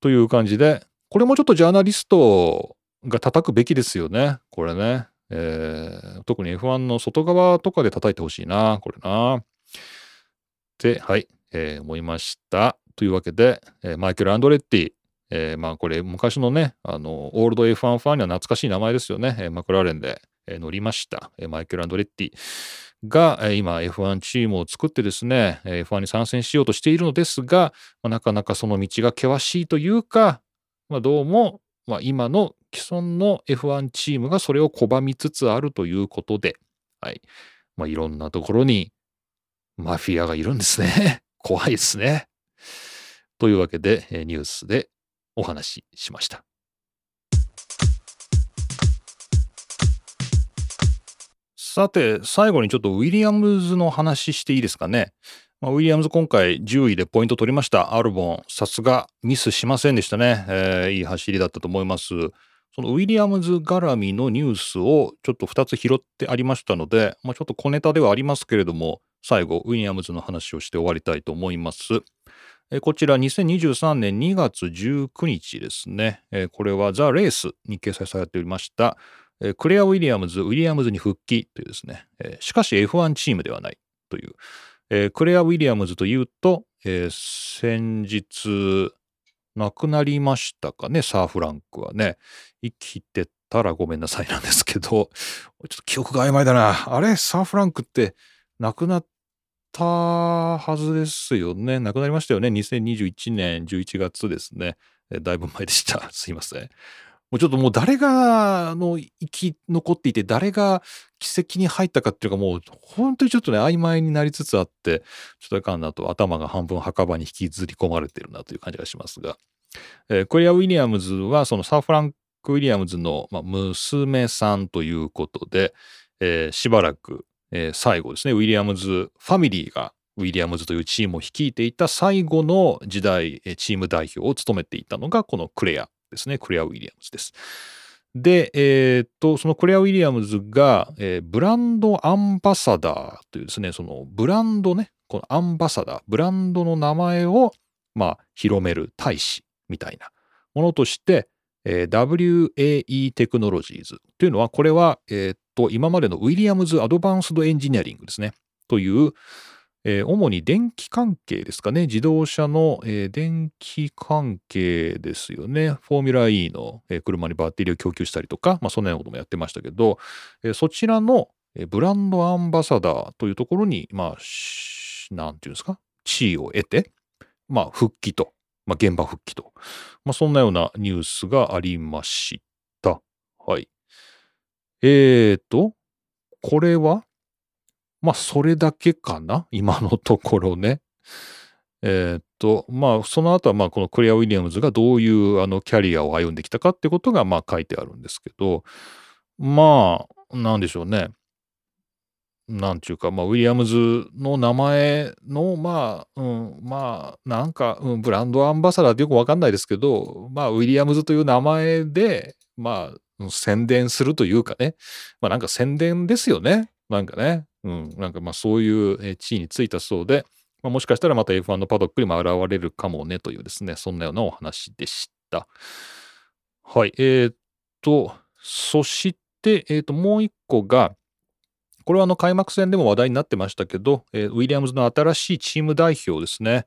という感じで、これもちょっとジャーナリストが叩くべきですよね。これね。えー、特に F1 の外側とかで叩いてほしいな。これな。で、はい、えー、思いました。というわけで、えー、マイケル・アンドレッティ、えー、まあこれ昔のね、あの、オールド F1 ファンには懐かしい名前ですよね。えー、マクラーレンで、えー、乗りました。えー、マイケル・アンドレッティ。が、今 F1 チームを作ってですね、F1 に参戦しようとしているのですが、なかなかその道が険しいというか、まあ、どうも、今の既存の F1 チームがそれを拒みつつあるということで、はい。まあ、いろんなところにマフィアがいるんですね。怖いですね。というわけで、ニュースでお話ししました。さて、最後にちょっとウィリアムズの話していいですかね。まあ、ウィリアムズ今回10位でポイント取りました。アルボン、さすがミスしませんでしたね、えー、いい走りだったと思います。そのウィリアムズ絡みのニュースをちょっと2つ拾ってありましたので、まあ、ちょっと小ネタではありますけれども、最後、ウィリアムズの話をして終わりたいと思います。こちら2023年2月19日ですね。これはザ・レースに掲載されておりました。クレア・ウィリアムズ、ウィリアムズに復帰というですね、しかし F1 チームではないという、クレア・ウィリアムズというと、先日亡くなりましたかね、サー・フランクはね。生きてたらごめんなさいなんですけど、ちょっと記憶が曖昧だな。あれサー・フランクって亡くなったはずですよね。亡くなりましたよね。2021年11月ですね。だいぶ前でした。すいません。もうちょっともう誰がの生き残っていて誰が奇跡に入ったかっていうかもう本当にちょっとね曖昧になりつつあってちょっといかんなと頭が半分墓場に引きずり込まれてるなという感じがしますが、えー、コリア・ウィリアムズはそのサー・フランク・ウィリアムズの、まあ、娘さんということで、えー、しばらく、えー、最後ですね。ウィリアムズファミリーがウィリアムズというチームを率いていた最後の時代チーム代表を務めていたのがこのクレア。ですねクレア・ウィリアムズです。で、えー、っと、そのクレア・ウィリアムズが、えー、ブランドアンバサダーというですね、そのブランドね、このアンバサダー、ブランドの名前を、まあ、広める大使みたいなものとして、えー、WAE テクノロジーズというのは、これは、えー、っと、今までのウィリアムズ・アドバンスド・エンジニアリングですね、という、えー、主に電気関係ですかね。自動車の、えー、電気関係ですよね。フォーミュラ E の、えー、車にバッテリーを供給したりとか、まあ、そんなようなこともやってましたけど、えー、そちらの、えー、ブランドアンバサダーというところに、まあ、なんていうんですか、地位を得て、まあ、復帰と、まあ、現場復帰と、まあ、そんなようなニュースがありました。はい。えーと、これは、まあ、それだけかな？今のところね。えー、っと、まあ、その後は、まあ、このクレア・ウィリアムズがどういうあのキャリアを歩んできたかってことが、まあ、書いてあるんですけど、まあ、なんでしょうね。なんちゅうか、まあ、ウィリアムズの名前の、まあ、うん、まあ、なんか、うん、ブランドアンバサダーってよくわかんないですけど、まあ、ウィリアムズという名前で、まあ、宣伝するというかね、まあ、なんか宣伝ですよね。なんかね。うん、なんかまあそういう地位についたそうで、まあ、もしかしたらまた F1 のパドックにも現れるかもねというですね、そんなようなお話でした。はい。えー、っと、そして、えー、っと、もう一個が、これはあの開幕戦でも話題になってましたけど、えー、ウィリアムズの新しいチーム代表ですね。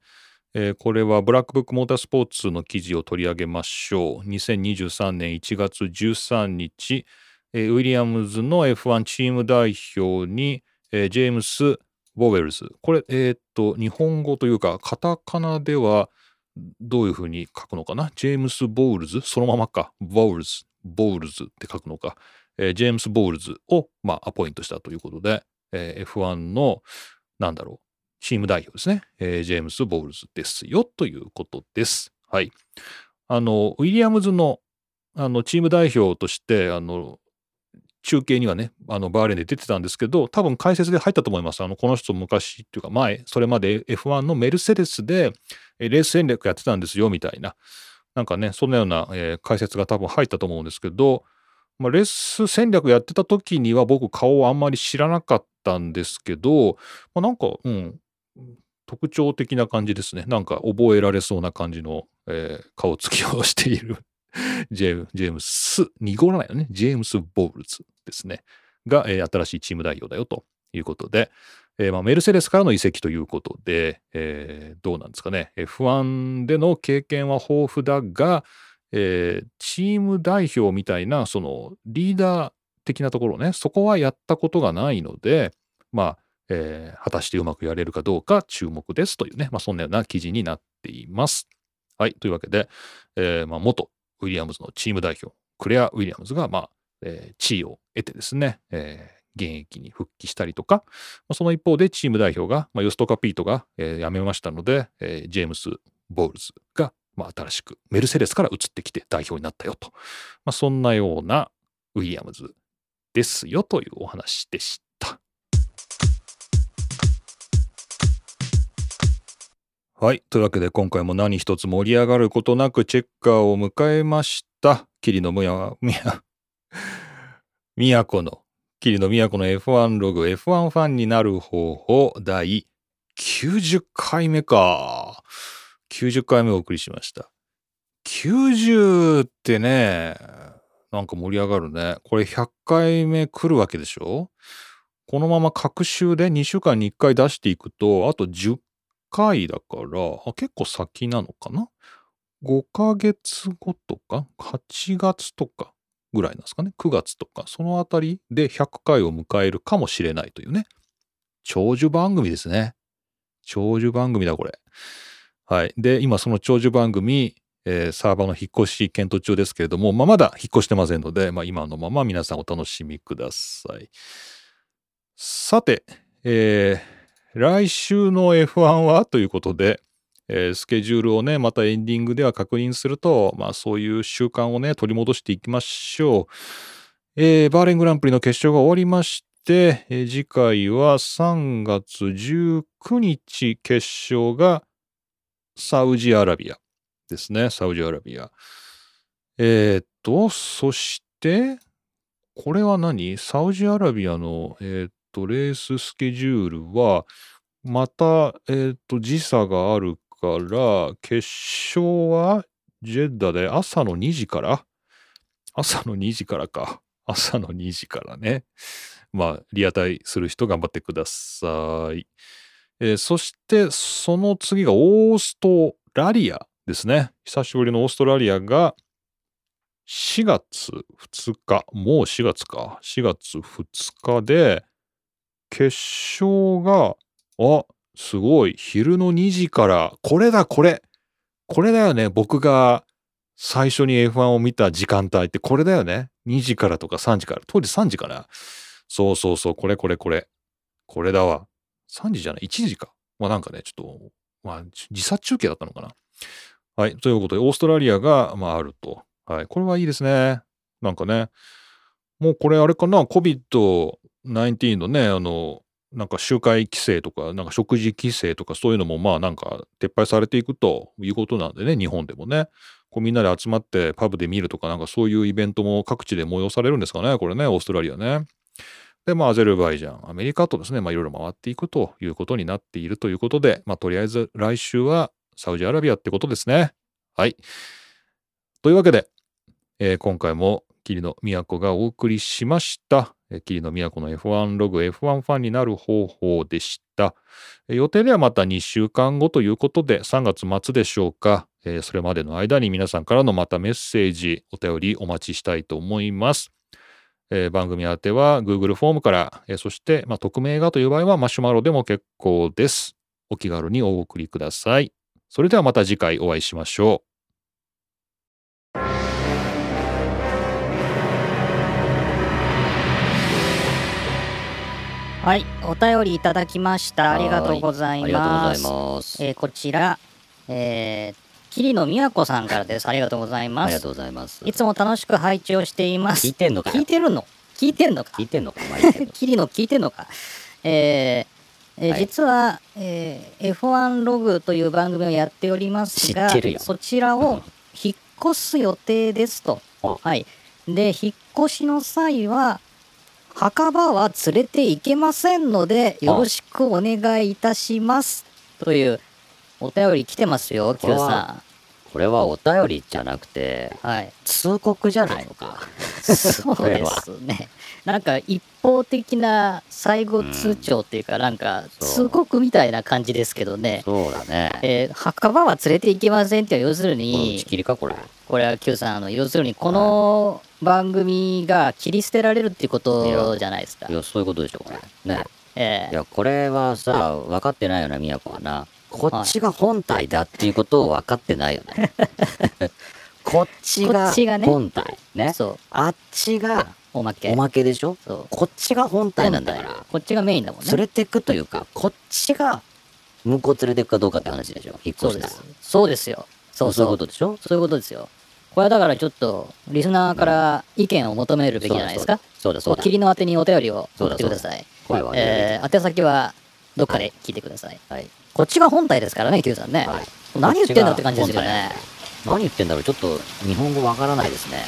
えー、これはブラックブックモータースポーツの記事を取り上げましょう。2023年1月13日、えー、ウィリアムズの F1 チーム代表に、えー、ジェームス・ボウェルズ。これ、えー、っと、日本語というか、カタカナではどういうふうに書くのかな？ジェームス・ボウルズそのままか。ボウルズ、ボウルズって書くのか。えー、ジェームス・ボウルズを、まあ、アポイントしたということで、えー、F1 の、なんだろう、チーム代表ですね。えー、ジェームス・ボウルズですよ、ということです。はい。あの、ウィリアムズの、あの、チーム代表として、あの、中継にはね、あのバーレーンで出てたんですけど、多分解説で入ったと思います。あのこの人昔っていうか前、それまで F1 のメルセデスでレース戦略やってたんですよみたいな、なんかね、そんなような、えー、解説が多分入ったと思うんですけど、まあ、レース戦略やってた時には僕顔をあんまり知らなかったんですけど、まあ、なんか、うん、特徴的な感じですね。なんか覚えられそうな感じの、えー、顔つきをしている ジェームス、濁らないよね。ジェームス・ボールズですね。が、えー、新しいチーム代表だよということで、えーまあ、メルセデスからの移籍ということで、えー、どうなんですかね。F1 での経験は豊富だが、えー、チーム代表みたいな、そのリーダー的なところね、そこはやったことがないので、まあ、えー、果たしてうまくやれるかどうか注目ですというね、まあ、そんなような記事になっています。はい。というわけで、えーまあ、元ウィリアムズのチーム代表、クレア・ウィリアムズが、まあ、えー、地位を得てですね、えー、現役に復帰したりとか、その一方でチーム代表が、まあ、ヨストカ・ピートが、えー、辞めましたので、えー、ジェームス・ボールズが、まあ、新しくメルセデスから移ってきて代表になったよと、まあ、そんなようなウィリアムズですよというお話でした。はい。というわけで今回も何一つ盛り上がることなくチェッカーを迎えました。桐野むや、むや、都の、桐野都の F1 ログ、F1 ファンになる方法、第90回目か。90回目お送りしました。90ってね、なんか盛り上がるね。これ100回目来るわけでしょ？このまま各週で2週間に1回出していくと、あと10回だから、結構先なのかな ?5 ヶ月後とか ?8 月とか？ぐらいなんですかね。9月とか、そのあたりで100回を迎えるかもしれないというね。長寿番組ですね。長寿番組だ、これ。はい。で、今その長寿番組、えー、サーバーの引っ越し検討中ですけれども、まあ、まだ引っ越してませんので、まあ、今のまま皆さんお楽しみください。さて、えー、来週の F1 は？ということで、えー、スケジュールをね、またエンディングでは確認すると、まあそういう習慣をね、取り戻していきましょう。えー、バーレングランプリの決勝が終わりまして、えー、次回は3月19日決勝がサウジアラビアですね。サウジアラビア。えー、っと、そして、これは何？サウジアラビアの、えー、っと、レーススケジュールは、また、えっと、時差があるから、決勝はジェッダで朝の2時から？朝の2時からか。朝の2時からね。まあ、リアタイする人頑張ってください。えー、そして、その次がオーストラリアですね。久しぶりのオーストラリアが4月2日。もう4月か。4月2日で、決勝が、あ、すごい。昼の2時から、これだ、これ。これだよね。僕が最初に F1 を見た時間帯ってこれだよね。2時からとか3時から。当時3時かな。そうそうそう。これこれこれ。これだわ。3時じゃない ?1 時か。まあなんかね、ちょっと、まあ時差中継だったのかな。はい。ということで、オーストラリアが、まああると。はい。これはいいですね。なんかね。もうこれあれかな ?COVID-19 のね、あの、なんか集会規制とか、なんか食事規制とかそういうのもまあなんか撤廃されていくということなんでね、日本でもね。こうみんなで集まってパブで見るとかなんかそういうイベントも各地で催されるんですかね、これね、オーストラリアね。で、まあアゼルバイジャン、アメリカとですね、まあいろいろ回っていくということになっているということで、まあとりあえず来週はサウジアラビアってことですね。はい。というわけで、えー、今回も桐野都がお送りしました。桐野都の F1 ログ F1 ファンになる方法でした。予定ではまた2週間後ということで3月末でしょうか。それまでの間に皆さんからのまたメッセージ、お便りお待ちしたいと思います。番組宛ては Google フォームから、そして、まあ、匿名がという場合はマシュマロでも結構です。お気軽にお送りください。それではまた次回お会いしましょう。
はい、お便りいただきました。ありがとうございます。えー、こちら、えー、桐野都さんからです。ありがとうございます。あ
りがとうございます。
いつも楽しく拝聴しています。
聞いてんのか
聞いてるの？聞いてんのか？
聞いてんのか
桐野聞いてんのか？えーえーはい、実は、えー、F1 ログという番組をやっておりますが、そちらを 引っ越す予定ですと。はい。で、引っ越しの際は、墓場は連れて行けませんので、よろしくお願いいたします。というお便り来てますよ、Q さん。
これはお便りじゃなくて、はい、通告じゃないのか。
そうですね。なんか一方的な最後通帳っていうか、なんか通告みたいな感じですけどね。
そうだね。
えー、墓場は連れて行けませんって要するに、
打ち切りかこれ。
これは Q さん、あの要するにこの番組が切り捨てられるっていうことじゃないですか。
いや、そういうことでしょ、これ。ね。えー、いや、これはさ、分かってないよな、宮子はな。こっちが本体だっていうことを分かってないよね。こっちが本体ね。そう。あっちがおまけ。おまけでしょ？そう。こっちが本体なんだから。
こっちがメインだもんね。
連れてくというか、こっちが向こう連れてくかどうかって話でしょ？引っ越し
です。そうですよ。
そうそういうことでしょ？
そういうことですよ。これはだからちょっと、リスナーから意見を求めるべきじゃないですか？
そうだそうだ。
霧の宛てにお便りを送ってください。えー、宛先はどっかで聞いてください。はい。こっちが本体ですからね、Q さんね。はい、何言ってんだって感じですよね。
何言ってんだろうちょっと日本語わからないですね。